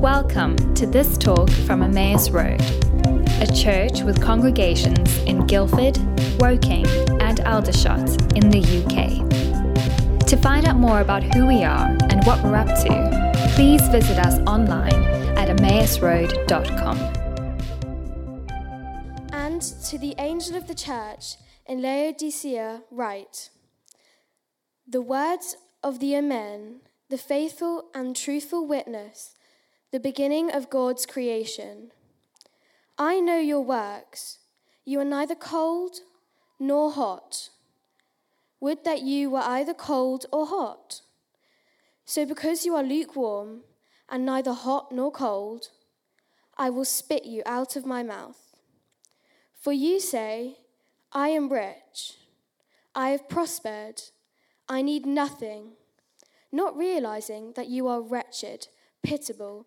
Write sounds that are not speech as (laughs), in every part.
Welcome to this talk from Emmaus Road, a church with congregations in Guildford, Woking, and Aldershot in the UK. To find out more about who we are and what we're up to, please visit us online at emmausroad.com. And to the angel of the church in Laodicea, write The words of the Amen, the faithful and truthful witness, the beginning of God's creation. I know your works. You are neither cold nor hot. Would that you were either cold or hot. So, because you are lukewarm and neither hot nor cold, I will spit you out of my mouth. For you say, I am rich, I have prospered, I need nothing, not realizing that you are wretched, pitiable,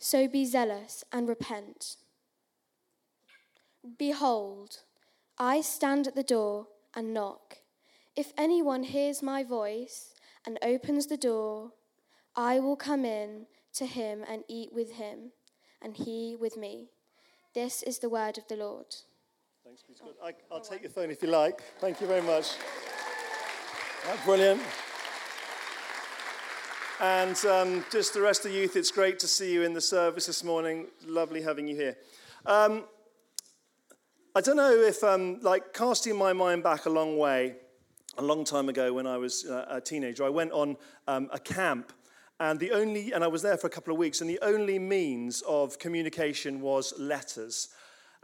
So be zealous and repent. Behold, I stand at the door and knock. If anyone hears my voice and opens the door, I will come in to him and eat with him, and he with me. This is the word of the Lord. Thanks, be good. I, will take your phone if you like. Thank you very much. That's brilliant. And um, just the rest of the youth, it's great to see you in the service this morning. Lovely having you here. Um, I don't know if, um, like, casting my mind back a long way, a long time ago when I was uh, a teenager, I went on um, a camp, and the only, and I was there for a couple of weeks, and the only means of communication was letters.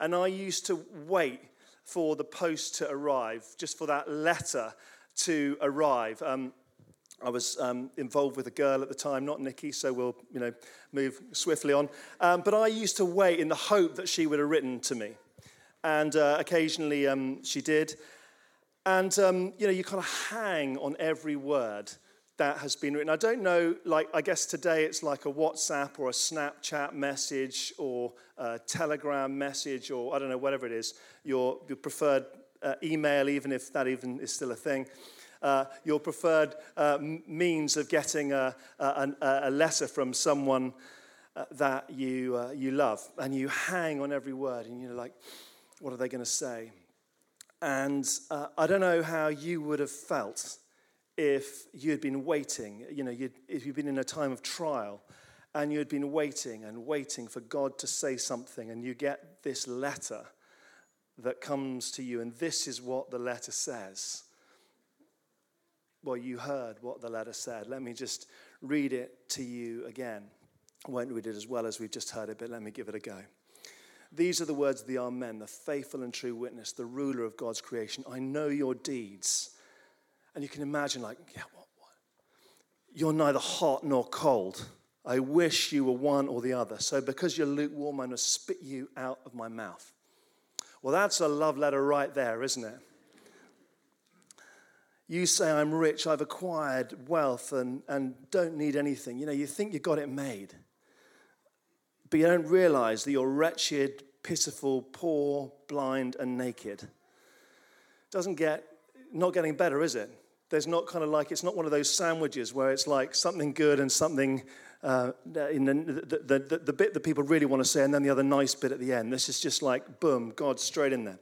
And I used to wait for the post to arrive, just for that letter to arrive. Um, I was um, involved with a girl at the time, not Nikki, so we'll you know, move swiftly on. Um, but I used to wait in the hope that she would have written to me. And uh, occasionally um, she did. And um, you know, you kind of hang on every word that has been written. I don't know, like, I guess today it's like a WhatsApp or a Snapchat message or a Telegram message or I don't know, whatever it is, your, your preferred uh, email, even if that even is still a thing uh, your preferred uh, means of getting a, a, a letter from someone uh, that you, uh, you love. And you hang on every word, and you're like, what are they going to say? And uh, I don't know how you would have felt if you had been waiting, you know, you'd, if you'd been in a time of trial and you had been waiting and waiting for God to say something, and you get this letter that comes to you, and this is what the letter says. Well, you heard what the letter said. Let me just read it to you again. I won't read it as well as we've just heard it, but let me give it a go. These are the words of the Amen, the faithful and true witness, the ruler of God's creation. I know your deeds. And you can imagine, like, yeah, what, what? You're neither hot nor cold. I wish you were one or the other. So because you're lukewarm, I'm going to spit you out of my mouth. Well, that's a love letter right there, isn't it? You say, I'm rich, I've acquired wealth and, and don't need anything. You know, you think you've got it made. But you don't realize that you're wretched, pitiful, poor, blind, and naked. Doesn't get, not getting better, is it? There's not kind of like, it's not one of those sandwiches where it's like something good and something uh, in the, the, the, the bit that people really want to say and then the other nice bit at the end. This is just like, boom, God straight in there.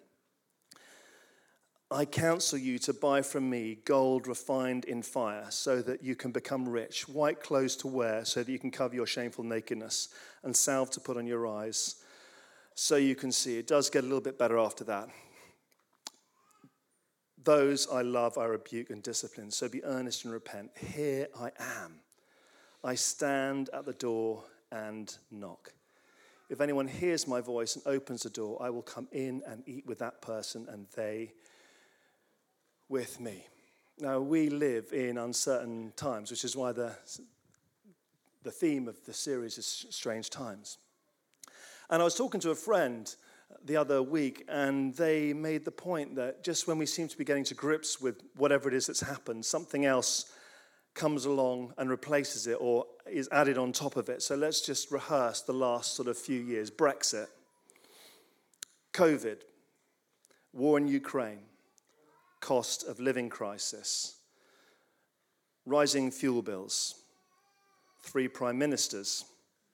I counsel you to buy from me gold refined in fire, so that you can become rich, white clothes to wear, so that you can cover your shameful nakedness, and salve to put on your eyes, so you can see. It does get a little bit better after that. Those I love, I rebuke and discipline, so be earnest and repent. Here I am. I stand at the door and knock. If anyone hears my voice and opens the door, I will come in and eat with that person, and they with me. Now, we live in uncertain times, which is why the the theme of the series is Strange Times. And I was talking to a friend the other week, and they made the point that just when we seem to be getting to grips with whatever it is that's happened, something else comes along and replaces it or is added on top of it. So let's just rehearse the last sort of few years Brexit, COVID, war in Ukraine, cost of living crisis, rising fuel bills, three prime ministers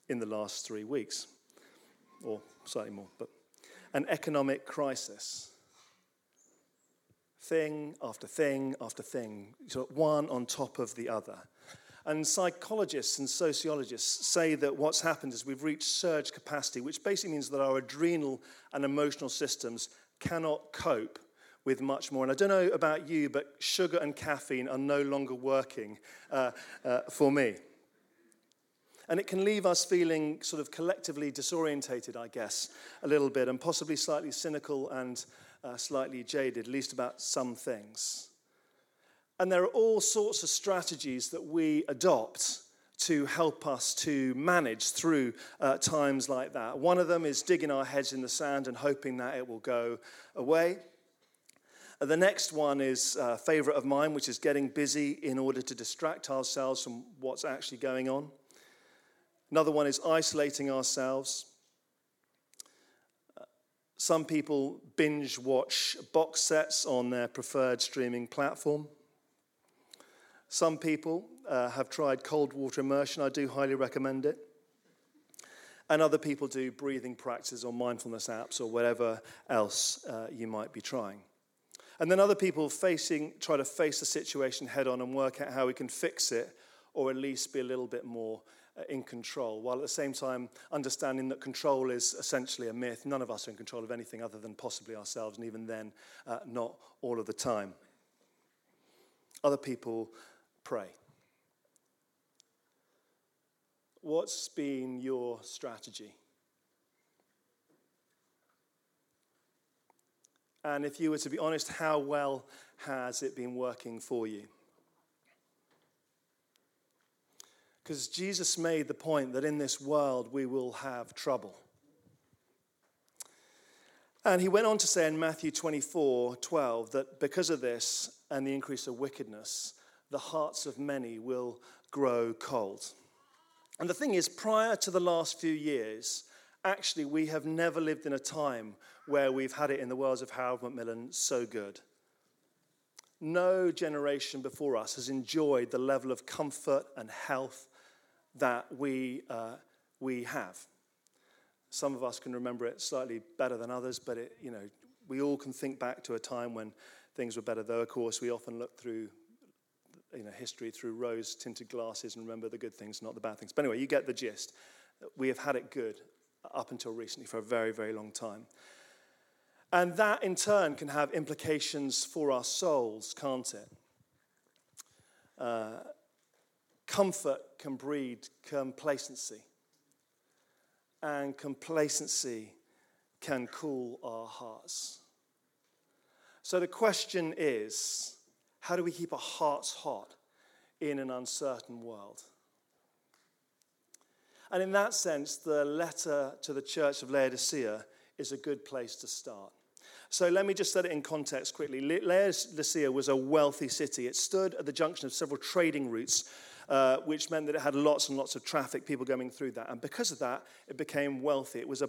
in the last three weeks, or slightly more, but an economic crisis. Thing after thing after thing, one on top of the other. And psychologists and sociologists say that what's happened is we've reached surge capacity, which basically means that our adrenal and emotional systems cannot cope with much more. And I don't know about you, but sugar and caffeine are no longer working uh, uh, for me. And it can leave us feeling sort of collectively disorientated, I guess, a little bit, and possibly slightly cynical and uh, slightly jaded, at least about some things. And there are all sorts of strategies that we adopt to help us to manage through uh, times like that. One of them is digging our heads in the sand and hoping that it will go away. The next one is a favorite of mine, which is getting busy in order to distract ourselves from what's actually going on. Another one is isolating ourselves. Some people binge watch box sets on their preferred streaming platform. Some people uh, have tried cold water immersion. I do highly recommend it. And other people do breathing practices or mindfulness apps or whatever else uh, you might be trying. And then other people facing, try to face the situation head on and work out how we can fix it or at least be a little bit more uh, in control, while at the same time understanding that control is essentially a myth. None of us are in control of anything other than possibly ourselves, and even then, uh, not all of the time. Other people pray. What's been your strategy? And if you were to be honest, how well has it been working for you? Because Jesus made the point that in this world we will have trouble. And he went on to say in Matthew 24 12 that because of this and the increase of wickedness, the hearts of many will grow cold. And the thing is, prior to the last few years, actually, we have never lived in a time where we've had it in the words of Harold Macmillan so good. No generation before us has enjoyed the level of comfort and health that we, uh, we have. Some of us can remember it slightly better than others, but it, you know, we all can think back to a time when things were better, though, of course, we often look through you know, history through rose tinted glasses and remember the good things, not the bad things. But anyway, you get the gist. We have had it good up until recently for a very, very long time. And that in turn can have implications for our souls, can't it? Uh, Comfort can breed complacency, and complacency can cool our hearts. So the question is how do we keep our hearts hot in an uncertain world? And in that sense, the letter to the church of Laodicea is a good place to start. So let me just set it in context quickly. Laodicea was a wealthy city. It stood at the junction of several trading routes uh, which meant that it had lots and lots of traffic, people going through that. And because of that, it became wealthy. It was a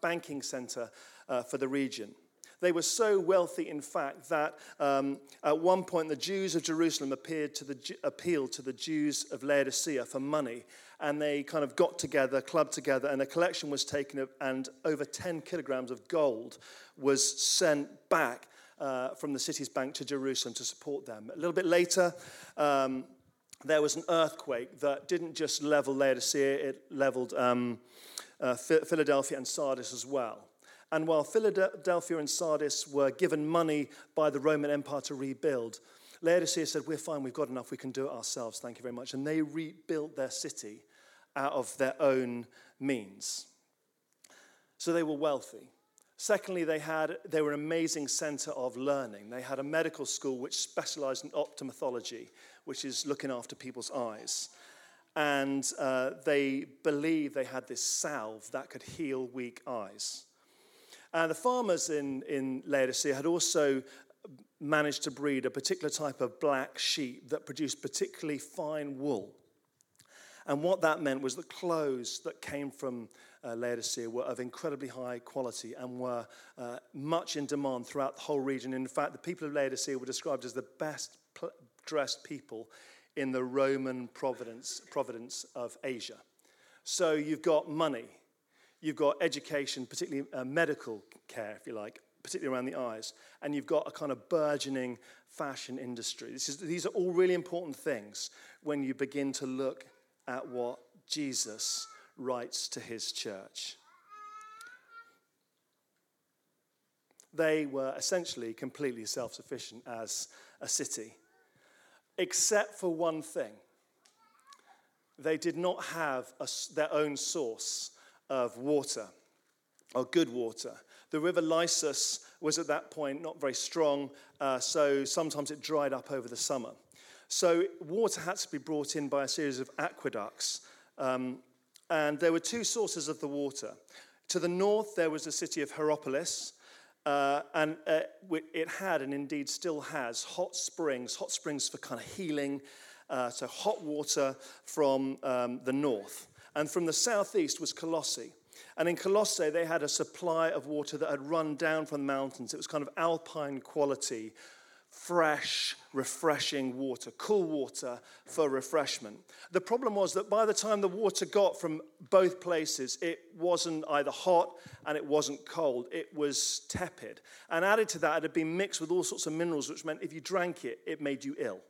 banking center uh, for the region. They were so wealthy, in fact, that um, at one point the Jews of Jerusalem appeared to the, appealed to the Jews of Laodicea for money. And they kind of got together, clubbed together, and a collection was taken, up, and over 10 kilograms of gold was sent back uh, from the city's bank to Jerusalem to support them. A little bit later, um, there was an earthquake that didn't just level Laodicea, it leveled um, uh, Philadelphia and Sardis as well. And while Philadelphia and Sardis were given money by the Roman Empire to rebuild, Laodicea said, We're fine, we've got enough, we can do it ourselves, thank you very much. And they rebuilt their city out of their own means. So they were wealthy. Secondly, they, had, they were an amazing center of learning. They had a medical school which specialized in optometrology, which is looking after people's eyes. and uh, they believed they had this salve that could heal weak eyes. And the farmers in, in Laodicea had also managed to breed a particular type of black sheep that produced particularly fine wool. And what that meant was the clothes that came from uh, Laodicea were of incredibly high quality and were uh, much in demand throughout the whole region. In fact, the people of Laodicea were described as the best pl- dressed people in the Roman providence, providence of Asia. So you've got money, you've got education, particularly uh, medical care, if you like, particularly around the eyes, and you've got a kind of burgeoning fashion industry. Is, these are all really important things when you begin to look at what Jesus writes to his church. They were essentially completely self sufficient as a city, except for one thing. They did not have a, their own source of water, or good water. The river Lycus was at that point not very strong, uh, so sometimes it dried up over the summer. So water had to be brought in by a series of aqueducts. Um, and there were two sources of the water. To the north, there was the city of Hierapolis, uh, and uh, it had and indeed still has hot springs, hot springs for kind of healing, uh, so hot water from um, the north. And from the southeast was Colossae. And in Colossae, they had a supply of water that had run down from the mountains. It was kind of alpine quality, fresh, refreshing water, cool water for refreshment. The problem was that by the time the water got from both places, it wasn't either hot and it wasn't cold. It was tepid. And added to that, it had been mixed with all sorts of minerals, which meant if you drank it, it made you ill.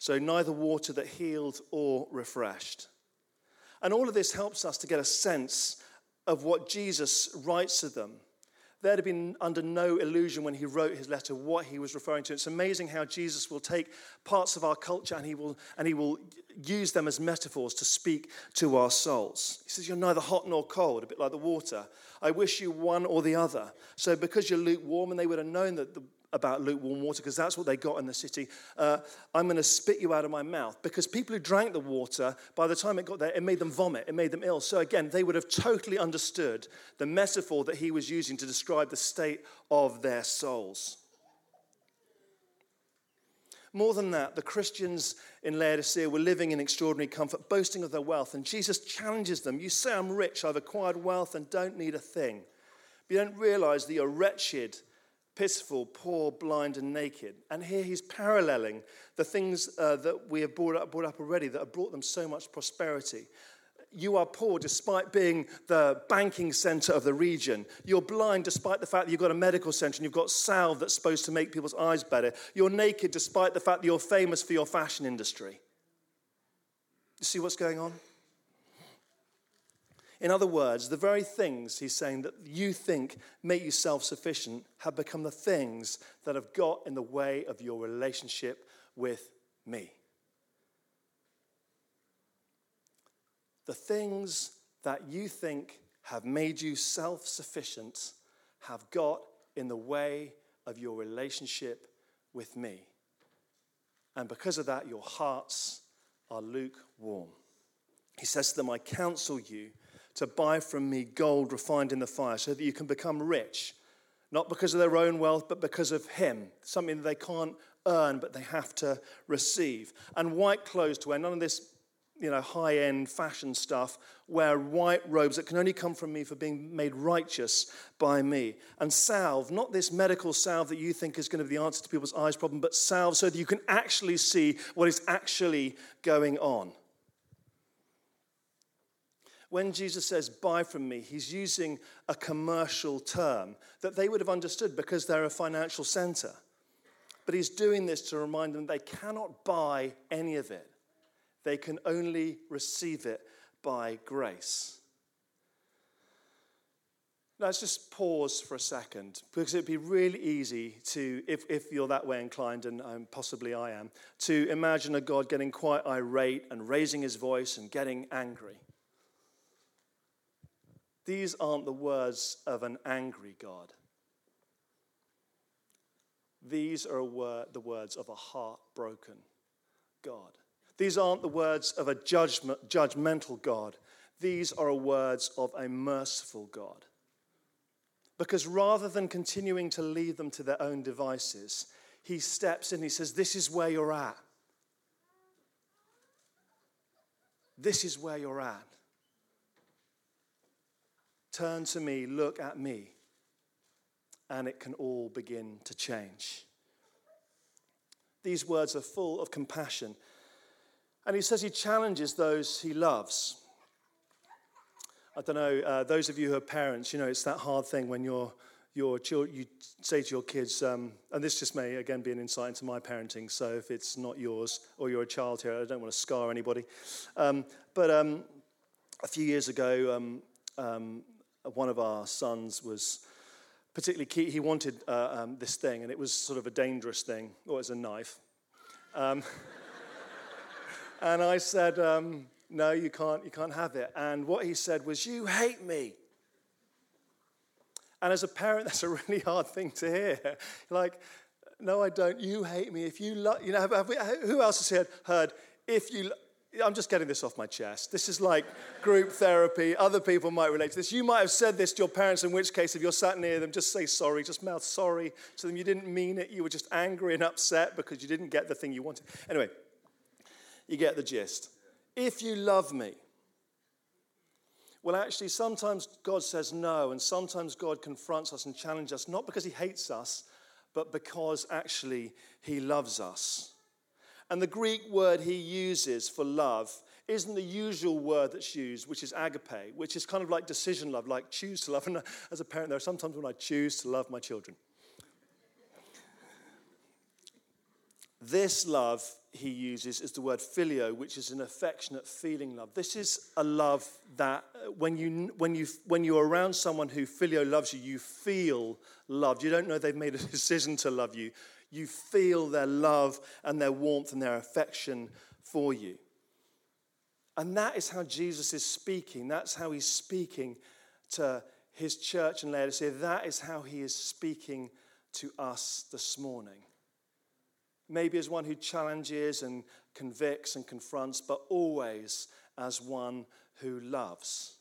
So, neither water that healed or refreshed. And all of this helps us to get a sense of what Jesus writes to them They'd have been under no illusion when he wrote his letter what he was referring to. It's amazing how Jesus will take parts of our culture and he will, and he will use them as metaphors to speak to our souls. He says, You're neither hot nor cold, a bit like the water. I wish you one or the other. So, because you're lukewarm, and they would have known that the about lukewarm water because that's what they got in the city. Uh, I'm going to spit you out of my mouth. Because people who drank the water, by the time it got there, it made them vomit, it made them ill. So again, they would have totally understood the metaphor that he was using to describe the state of their souls. More than that, the Christians in Laodicea were living in extraordinary comfort, boasting of their wealth. And Jesus challenges them You say, I'm rich, I've acquired wealth, and don't need a thing. But you don't realize that you're wretched pitiful, poor, blind, and naked. And here he's paralleling the things uh, that we have brought up, brought up already that have brought them so much prosperity. You are poor despite being the banking center of the region. You're blind despite the fact that you've got a medical center and you've got salve that's supposed to make people's eyes better. You're naked despite the fact that you're famous for your fashion industry. You see what's going on? In other words, the very things he's saying that you think make you self sufficient have become the things that have got in the way of your relationship with me. The things that you think have made you self sufficient have got in the way of your relationship with me. And because of that, your hearts are lukewarm. He says to them, I counsel you to buy from me gold refined in the fire so that you can become rich, not because of their own wealth, but because of Him, something they can't earn, but they have to receive. And white clothes to wear, none of this you know, high end fashion stuff, wear white robes that can only come from me for being made righteous by me. And salve, not this medical salve that you think is going to be the answer to people's eyes problem, but salve so that you can actually see what is actually going on when Jesus says, buy from me, he's using a commercial term that they would have understood because they're a financial center. But he's doing this to remind them they cannot buy any of it, they can only receive it by grace. Let's just pause for a second because it'd be really easy to, if, if you're that way inclined, and um, possibly I am, to imagine a God getting quite irate and raising his voice and getting angry. These aren't the words of an angry God. These are the words of a heartbroken God. These aren't the words of a judgment, judgmental God. These are words of a merciful God. Because rather than continuing to leave them to their own devices, he steps in, he says, This is where you're at. This is where you're at. Turn to me, look at me, and it can all begin to change. These words are full of compassion. And he says he challenges those he loves. I don't know, uh, those of you who are parents, you know, it's that hard thing when you're, your child, you say to your kids, um, and this just may again be an insight into my parenting, so if it's not yours or you're a child here, I don't want to scar anybody. Um, but um, a few years ago, um, um, one of our sons was particularly key. He wanted uh, um, this thing, and it was sort of a dangerous thing. Oh, it was a knife. Um, (laughs) and I said, um, "No, you can't. You can't have it." And what he said was, "You hate me." And as a parent, (laughs) that's a really hard thing to hear. like, no, I don't. You hate me. If you love, you know, have, have we, who else has heard, heard if you, I'm just getting this off my chest. This is like group therapy. Other people might relate to this. You might have said this to your parents, in which case, if you're sat near them, just say sorry, just mouth sorry to them. You didn't mean it. You were just angry and upset because you didn't get the thing you wanted. Anyway, you get the gist. If you love me, well, actually, sometimes God says no, and sometimes God confronts us and challenges us, not because he hates us, but because actually he loves us. And the Greek word he uses for love isn't the usual word that's used, which is agape, which is kind of like decision love, like choose to love. (laughs) And as a parent, there are sometimes when I choose to love my children. This love he uses is the word phileo, which is an affectionate feeling love. This is a love that uh, when, you, when, you, when you're around someone who phileo loves you, you feel loved. You don't know they've made a (laughs) decision to love you you feel their love and their warmth and their affection for you. And that is how Jesus is speaking. That's how he's speaking to his church in Laodicea. That is how he is speaking to us this morning. Maybe as one who challenges and convicts and confronts, but always as one who loves.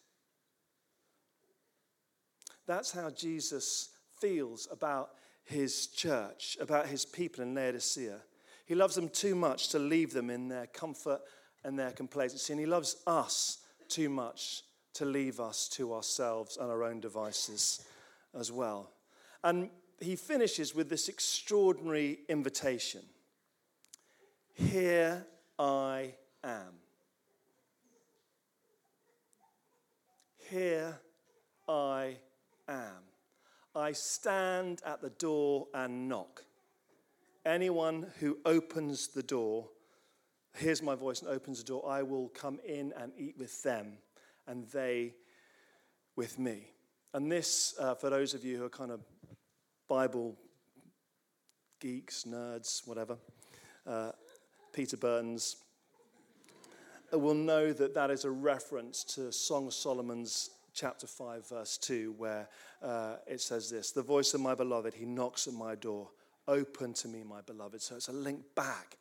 That's how Jesus feels about his church, about his people in Laodicea. He loves them too much to leave them in their comfort and their complacency. And he loves us too much to leave us to ourselves and our own devices as well. And he finishes with this extraordinary invitation Here I am. Here I am. I stand at the door and knock. Anyone who opens the door, hears my voice and opens the door, I will come in and eat with them, and they with me. And this, uh, for those of you who are kind of Bible geeks, nerds, whatever, uh, Peter Burton's, uh, will know that that is a reference to Song of Solomon's chapter 5, verse 2, where uh, it says this The voice of my beloved, he knocks at my door. Open to me, my beloved. So it's a link back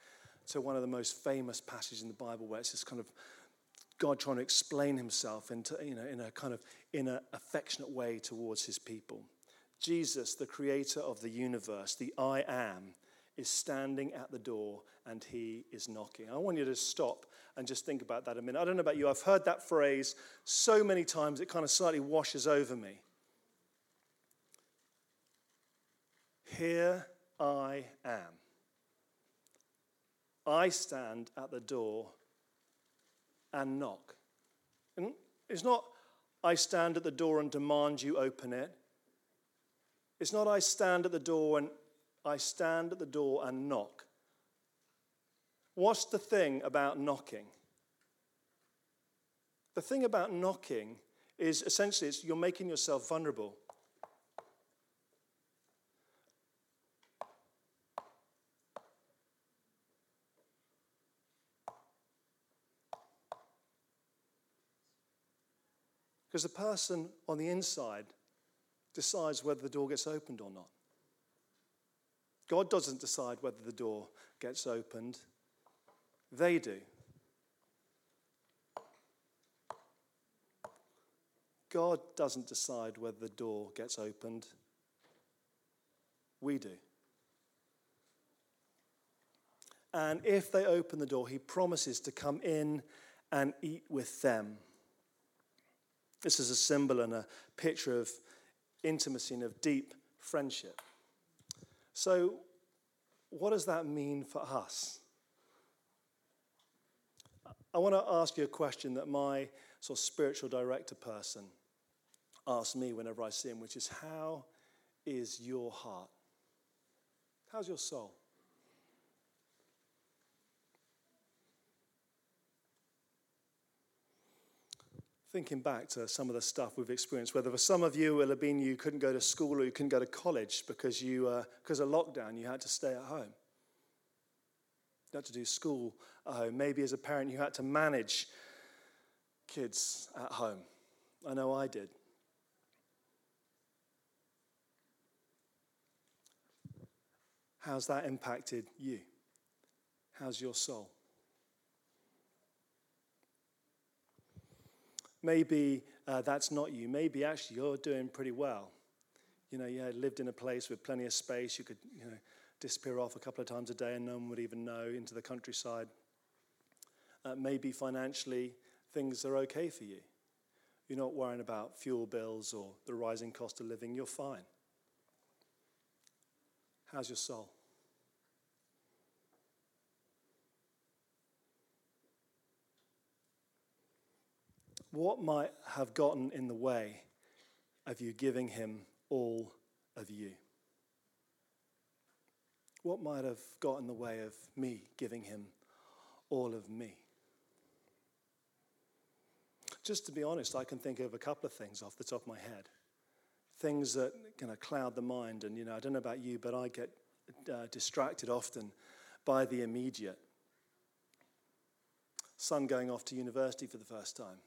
to one of the most famous passages in the Bible where it's this kind of God trying to explain himself into, you know, in a kind of in an affectionate way towards his people. Jesus, the creator of the universe, the I am, is standing at the door and he is knocking. I want you to stop and just think about that a minute. I don't know about you, I've heard that phrase so many times it kind of slightly washes over me. Here I am. I stand at the door and knock. And it's not I stand at the door and demand you open it. It's not I stand at the door and I stand at the door and knock. What's the thing about knocking? The thing about knocking is essentially it's you're making yourself vulnerable. Because the person on the inside decides whether the door gets opened or not. God doesn't decide whether the door gets opened. They do. God doesn't decide whether the door gets opened. We do. And if they open the door, he promises to come in and eat with them. This is a symbol and a picture of intimacy and of deep friendship. So, what does that mean for us? I want to ask you a question that my sort of spiritual director person asks me whenever I see him, which is how is your heart? How's your soul? thinking back to some of the stuff we've experienced, whether for some of you it will have been you couldn't go to school or you couldn't go to college because you uh, because of lockdown you had to stay at home. You had to do school at home. Maybe as a parent you had to manage kids at home. I know I did. How's that impacted you? How's your soul? Maybe uh, that's not you. Maybe actually you're doing pretty well. You know, you lived in a place with plenty of space. You could, you know, disappear off a couple of times a day and no one would even know into the countryside. Uh, maybe financially things are okay for you. You're not worrying about fuel bills or the rising cost of living. You're fine. How's your soul? What might have gotten in the way of you giving him all of you? What might have got in the way of me giving him all of me? Just to be honest, I can think of a couple of things off the top of my head. Things that kind of cloud the mind. And, you know, I don't know about you, but I get uh, distracted often by the immediate. Son going off to university for the first time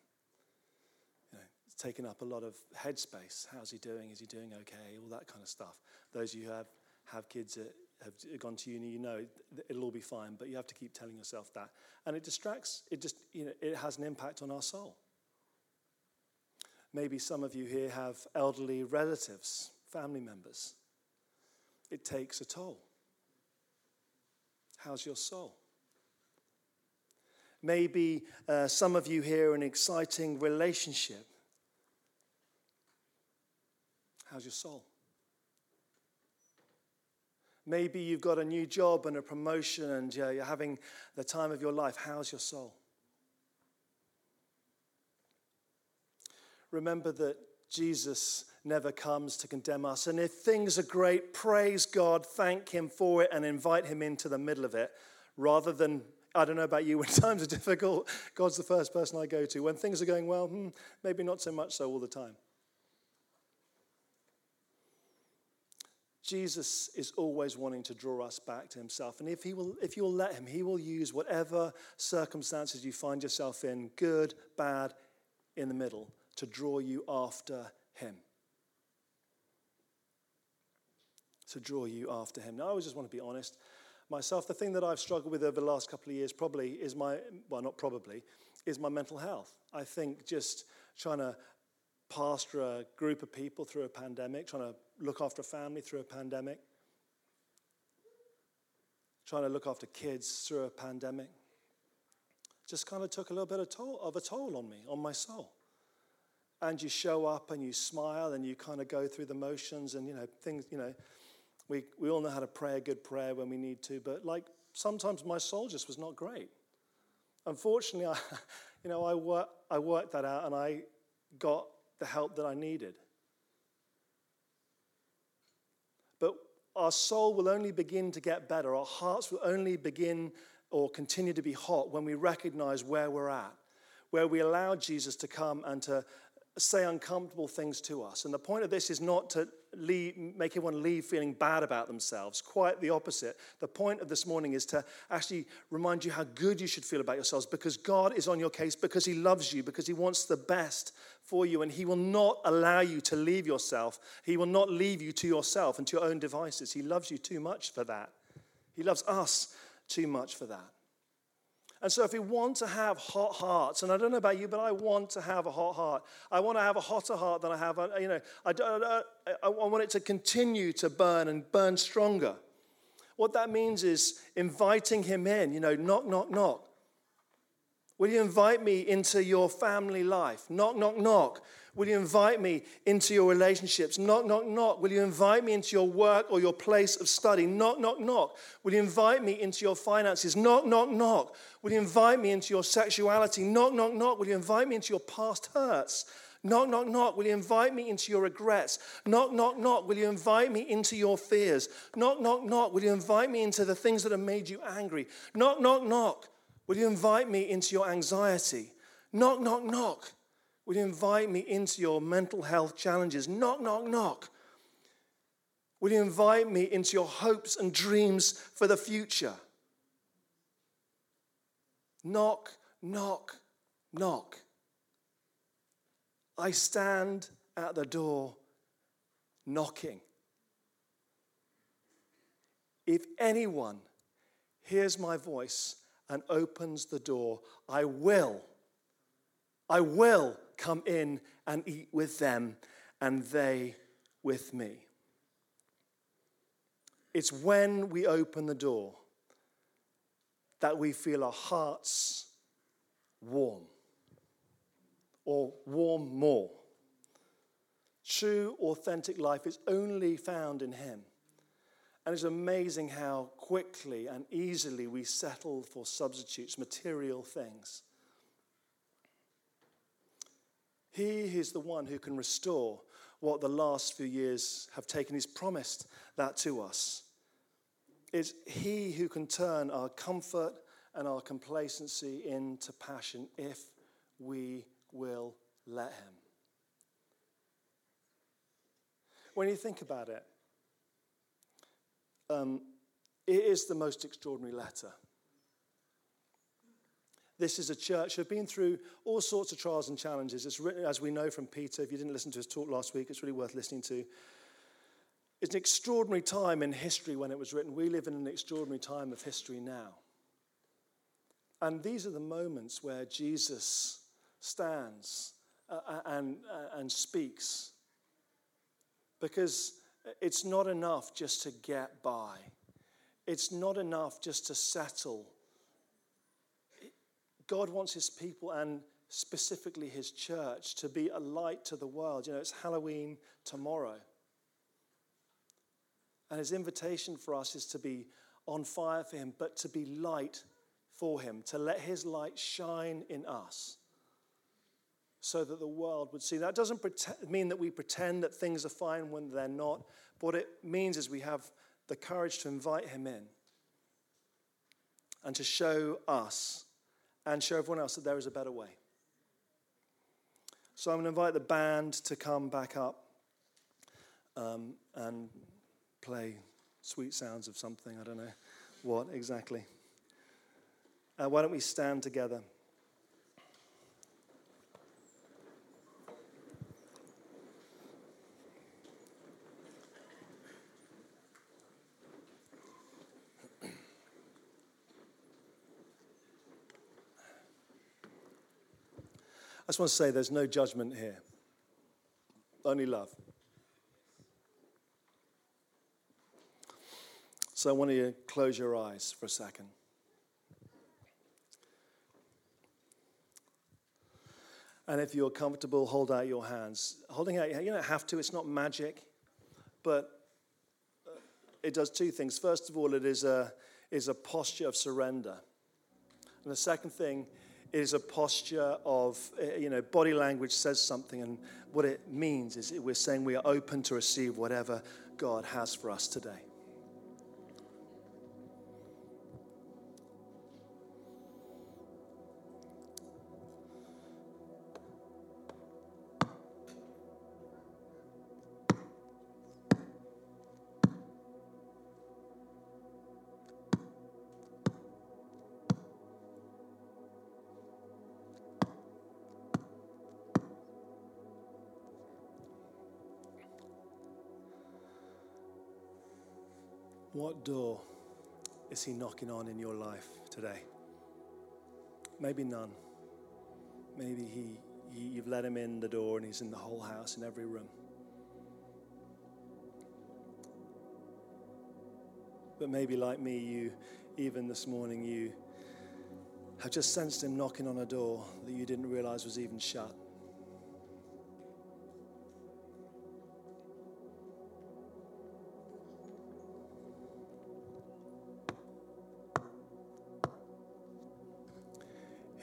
You know, It's taken up a lot of headspace. How's he doing? Is he doing okay? All that kind of stuff. Those of you who have, have kids that have gone to uni, you know it'll all be fine, but you have to keep telling yourself that. And it distracts, it just, you know, it has an impact on our soul. Maybe some of you here have elderly relatives, family members. It takes a toll. How's your soul? Maybe uh, some of you here an exciting relationship How's your soul? Maybe you've got a new job and a promotion and you're having the time of your life. How's your soul? Remember that Jesus never comes to condemn us. And if things are great, praise God, thank Him for it, and invite Him into the middle of it rather than, I don't know about you, (laughs) when times are difficult, God's the first person I go to. When things are going well, hmm, maybe not so much so all the time. Jesus is always wanting to draw us back to himself. And if, he will, if you'll let him, he will use whatever circumstances you find yourself in, good, bad, in the middle, to draw you after him. To draw you after him. Now, I always just want to be honest. Myself, the thing that I've struggled with over the last couple of years probably is my, well, not probably, is my mental health. I think just trying to pastor a group of people through a pandemic, trying to look after a family through a pandemic, trying to look after kids through a pandemic. Just kind of took a little bit of, toll, of a toll on me, on my soul. And you show up and you smile and you kind of go through the motions and, you know, things, you know, we, we all know how to pray a good prayer when we need to, but like sometimes my soul just was not great. Unfortunately, (laughs) I, you know, I, wor- I worked that out and I got the help that I needed. But our soul will only begin to get better, our hearts will only begin or continue to be hot when we recognize where we're at, where we allow Jesus to come and to say uncomfortable things to us. And the point of this is not to leave, make everyone leave feeling bad about themselves. Quite the opposite. The point of this morning is to actually remind you how good you should feel about yourselves because God is on your case, because He loves you, because He wants the best for you, and He will not allow you to leave yourself. He will not leave you to yourself and to your own devices. He loves you too much for that. He loves us too much for that. And so, if we want to have hot hearts, and I don't know about you, but I want to have a hot heart. I want to have a hotter heart than I have. Uh, you know, I, uh, uh, I, I want it to continue to burn and burn stronger. What that means is inviting Him in. You know, knock, knock, knock. Will you invite me into your family life? Knock, knock, knock. Will you invite me into your relationships? Knock, knock, knock. Will you invite me into your work or your place of study? Knock, knock, knock. Will you invite me into your finances? Knock, knock, knock. Will you invite me into your sexuality? Knock, knock, knock. Will you invite me into your past hurts? Knock, knock, knock. Will you invite me into your regrets? Knock, knock, knock. Will you invite me into your fears? Knock, knock, knock. Will you invite me into the things that have made you angry? Knock, knock, knock. Will you invite me into your anxiety? Knock, knock, knock. You invite me into your mental health challenges? Knock, knock, knock. Will you invite me into your hopes and dreams for the future? Knock, knock, knock. I stand at the door knocking. If anyone hears my voice and opens the door, I will, I will come in and eat with them and they with me. It's when we open the door that we feel our hearts warm or warm more. True, authentic life is only found in Him. And it's amazing how quickly and easily we settle for substitutes, material things. He is the one who can restore what the last few years have taken. He's promised that to us. It's He who can turn our comfort and our complacency into passion if we will let Him. When you think about it, um, it is the most extraordinary letter. This is a church who have been through all sorts of trials and challenges. It's written, as we know from Peter. If you didn't listen to his talk last week, it's really worth listening to. It's an extraordinary time in history when it was written. We live in an extraordinary time of history now. And these are the moments where Jesus stands uh, uh and, uh, and speaks. Because it's not enough just to get by, it's not enough just to settle God wants his people and specifically his church to be a light to the world. You know, it's Halloween tomorrow. And his invitation for us is to be on fire for him, but to be light for him, to let his light shine in us so that the world would see. That doesn't mean that we pretend that things are fine when they're not. But what it means is we have the courage to invite him in and to show us and show everyone else that there is a better way. So I'm going to invite the band to come back up um, and play sweet sounds of something. I don't know what exactly. Uh, why don't we stand together? Just want to say there's no judgment here, only love. So I want you to close your eyes for a second. And if you're comfortable, hold out your hands. Holding out, you don't have to, it's not magic, but it does two things. First of all, it is a, is a posture of surrender. And the second thing is a posture of, eh, you know, body language says something, and what it means is we're saying we are open to receive whatever God has for us today. What door is He knocking on in your life today? maybe none. Maybe he, he, you've let him in the door and he's in the whole house, in every room. But maybe, like me, you, even this morning, you have just sensed him knocking on a door that you didn't realize was even shut.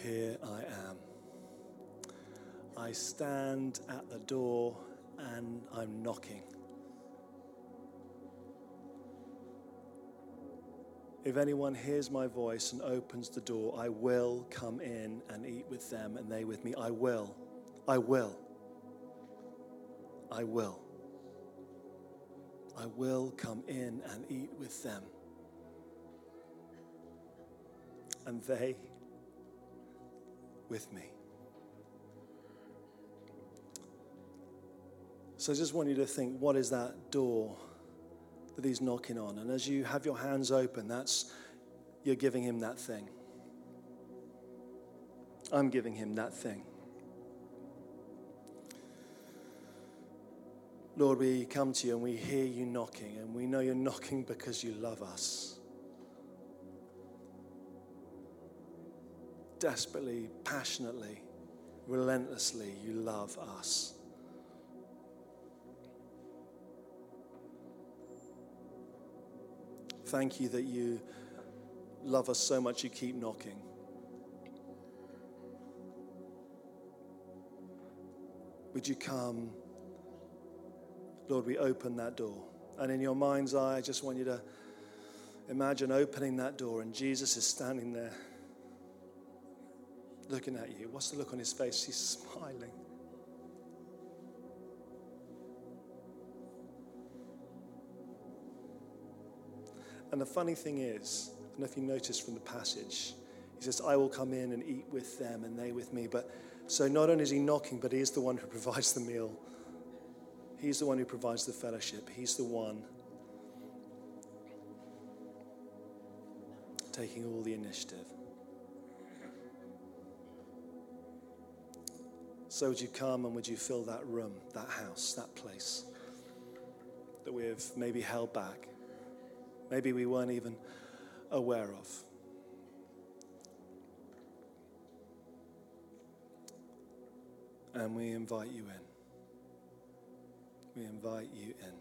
Here I am. I stand at the door and I'm knocking. If anyone hears my voice and opens the door, I will come in and eat with them and they with me. I will. I will. I will. I will come in and eat with them. And they with me. So I just want you to think what is that door that he's knocking on? And as you have your hands open, that's you're giving him that thing. I'm giving him that thing. Lord, we come to you and we hear you knocking, and we know you're knocking because you love us. Desperately, passionately, relentlessly, you love us. Thank you that you love us so much you keep knocking. Would you come? Lord, we open that door. And in your mind's eye, I just want you to imagine opening that door and Jesus is standing there looking at you. What's the look on his face? He's smiling. And the funny thing is, I don't know if you noticed from the passage, he says, I will come in and eat with them and they with me. But so not only is he knocking, but he is the one who provides the meal. He's the one who provides the fellowship. He's the one taking all the initiative. So would you come and would you fill that room, that house, that place that we have maybe held back? maybe we weren't even aware of. And we invite you in. We invite you in.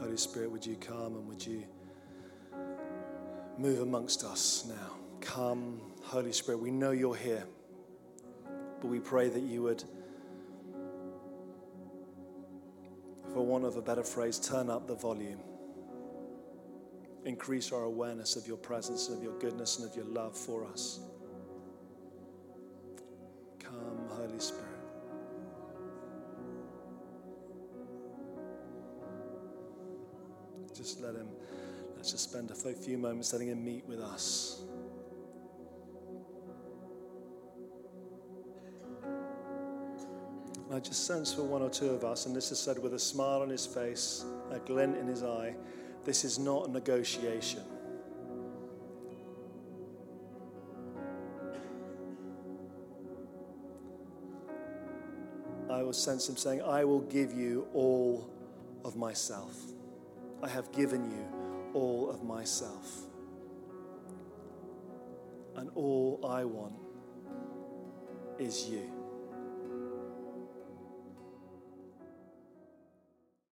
Holy Spirit, would you come and would you move amongst us now? Come, Holy Spirit. We know you're here, but we pray that you would. for want of a better phrase, turn up the volume. Increase our awareness of your presence of your goodness and of your love for us. Come, Holy Spirit. Just let Him, let's just spend a few moments letting Him meet with us. I just sense for one or two of us, and this is said with a smile on his face, a glint in his eye, this is not a negotiation. I will sense him saying, I will give you all of myself. I have given you all of myself. And all I want is you.